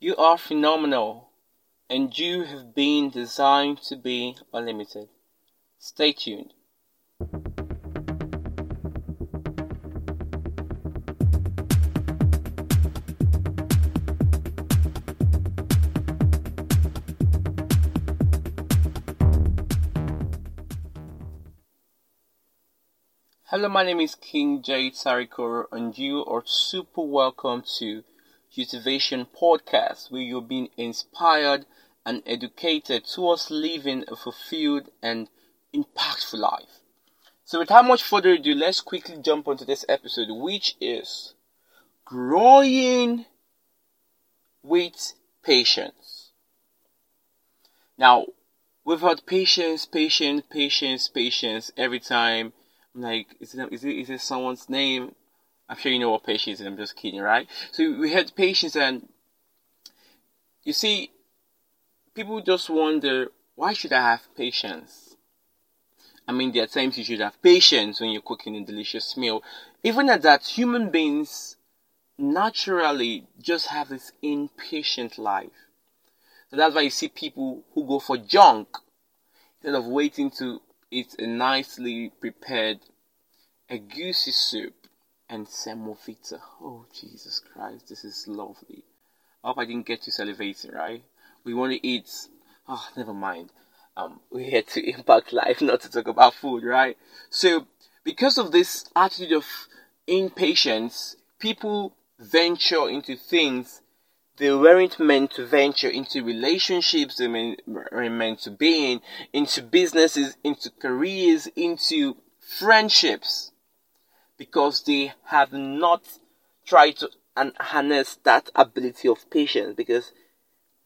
You are phenomenal, and you have been designed to be unlimited. Stay tuned. Hello, my name is King Jade Sarikoro, and you are super welcome to Motivation Podcast, where you're being inspired and educated towards living a fulfilled and impactful life. So, without much further ado, let's quickly jump onto this episode, which is growing with patience. Now, we've heard patience, patience, patience, patience every time. I'm like, is it, is it, is it someone's name? I'm sure you know what patience is. I'm just kidding, right? So we had patience, and you see, people just wonder why should I have patience? I mean, there are times you should have patience when you're cooking a delicious meal. Even at that, human beings naturally just have this impatient life. So that's why you see people who go for junk instead of waiting to eat a nicely prepared egusi soup and semovita. Oh, Jesus Christ, this is lovely. I hope I didn't get you salivating, right? We want to eat. Oh, never mind. Um, we're here to impact life, not to talk about food, right? So, because of this attitude of impatience, people venture into things they weren't meant to venture into relationships they were meant to be in, into businesses, into careers, into friendships because they have not tried to harness that ability of patience because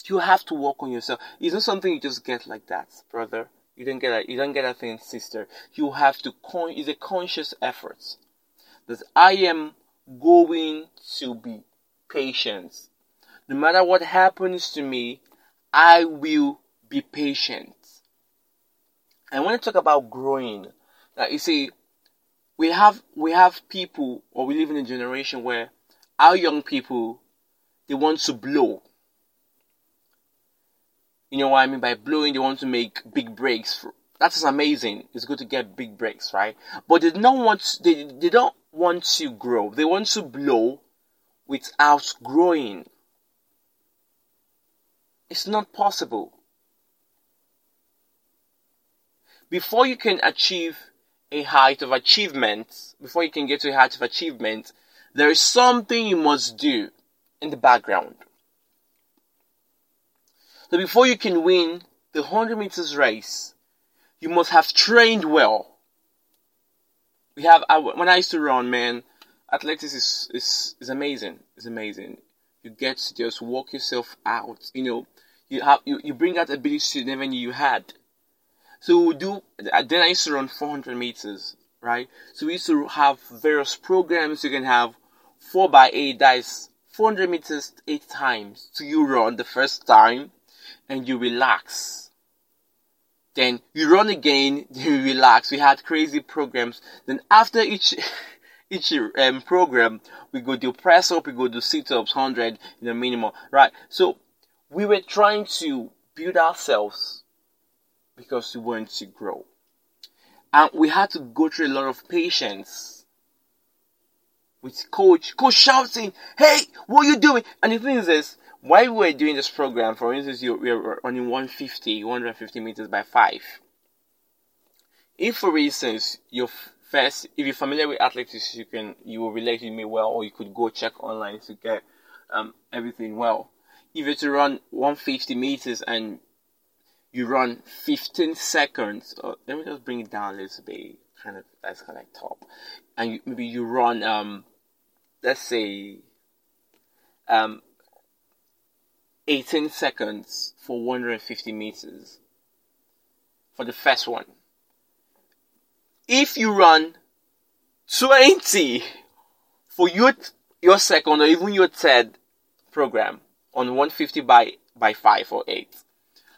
you have to work on yourself. It's not something you just get like that, brother. You don't get a, you don't get a thing, sister. You have to con. It's a conscious effort. That I am going to be patient. No matter what happens to me, I will be patient. I want to talk about growing. Now, you see, we have we have people or we live in a generation where our young people they want to blow. You know what i mean? By blowing they want to make big breaks that is amazing. It's good to get big breaks right? But they don't want they, they don't want to grow. They want to blow without growing. It's not possible. Before you can achieve a height of achievement, before you can get to a height of achievement, there is something you must do in the background. So before you can win the 100 meters race, you must have trained well. We have, when I used to run, man, athletics is, is, is amazing. It's amazing. You get to just walk yourself out. You know, you have, you, you bring out abilities you never knew you had. So we do, then I used to run 400 meters, right? So we used to have various programs. You can have 4 by 8 that is 400 meters 8 times. So you run the first time and you relax. Then you run again, then you relax. We had crazy programs. Then after each, each um, program, we go do press up, we go do sit ups, 100 in the minimum, right? So we were trying to build ourselves because we wanted to grow. And we had to go through a lot of patience with coach, coach shouting, Hey, what are you doing? And the thing is this, while we were doing this program, for instance, you, we were running 150, 150 meters by 5. If, for instance, your first, if you're familiar with athletics, you can, you will relate with me well, or you could go check online to get um, everything well. If you're to run 150 meters and you run 15 seconds. Or, let me just bring it down a little bit. Kind of that's kind of top, and you, maybe you run um, let's say um, 18 seconds for 150 meters for the first one. If you run 20 for your your second or even your third program on 150 by by 5 or 8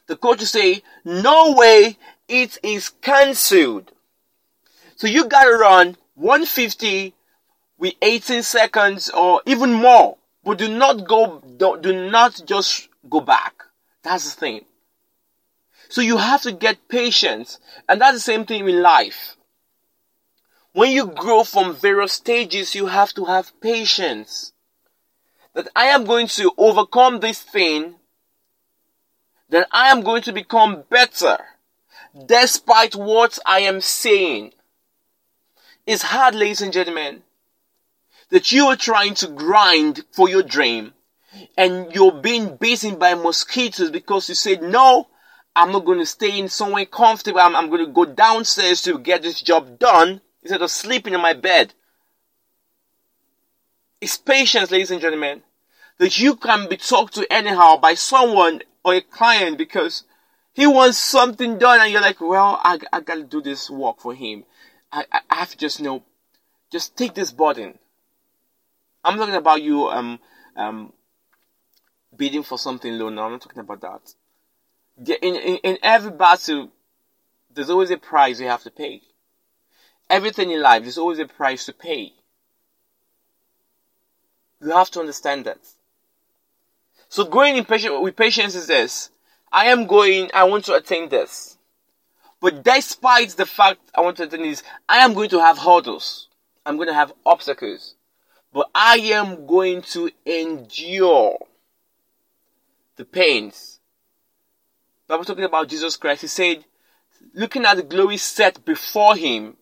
the coach will say, no way, it is cancelled. So you gotta run 150 with 18 seconds or even more But do not go, do, do not just go back. That's the thing. So you have to get patience. And that's the same thing in life. When you grow from various stages, you have to have patience. That I am going to overcome this thing. That I am going to become better. Despite what I am saying. It's hard, ladies and gentlemen. That you are trying to grind for your dream. And you're being beaten by mosquitoes because you said, no, I'm not going to stay in somewhere comfortable. I'm, I'm going to go downstairs to get this job done instead of sleeping in my bed. It's patience, ladies and gentlemen, that you can be talked to anyhow by someone or a client because he wants something done and you're like, well, I, I gotta do this work for him. I, I, have to just you know, just take this burden. I'm talking about you, um, um, bidding for something low No, I'm not talking about that. In, in, in every battle, there's always a price you have to pay. Everything in life, there's always a price to pay. You have to understand that. So going in patience, with patience is this. I am going, I want to attain this. But despite the fact I want to attain this, I am going to have hurdles. I'm going to have obstacles. But I am going to endure the pains. Bible talking about Jesus Christ, he said, looking at the glory set before him,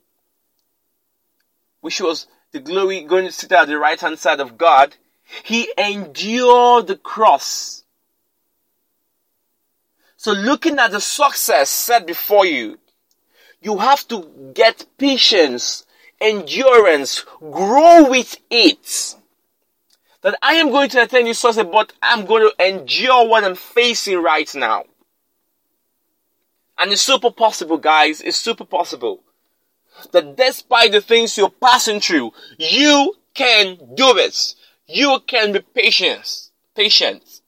which was the glory going to sit at the right hand side of God, he endured the cross. So looking at the success set before you, you have to get patience, endurance, grow with it. That I am going to attain this success, but I'm going to endure what I'm facing right now. And it's super possible, guys. It's super possible that despite the things you're passing through, you can do it. You can be patient. Patient.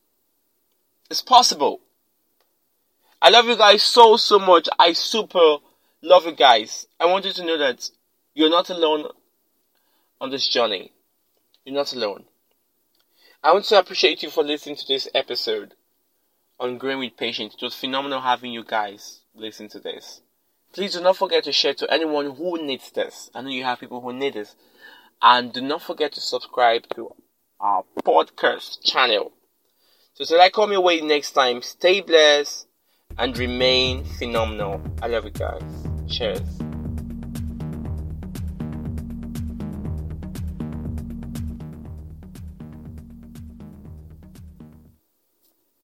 It's possible. I love you guys so, so much. I super love you guys. I want you to know that you're not alone on this journey. You're not alone. I want to appreciate you for listening to this episode on Growing with Patience. It was phenomenal having you guys listen to this. Please do not forget to share to anyone who needs this. I know you have people who need this. And do not forget to subscribe to our podcast channel. So till I come your way next time, stay blessed and remain phenomenal. I love you guys. Cheers.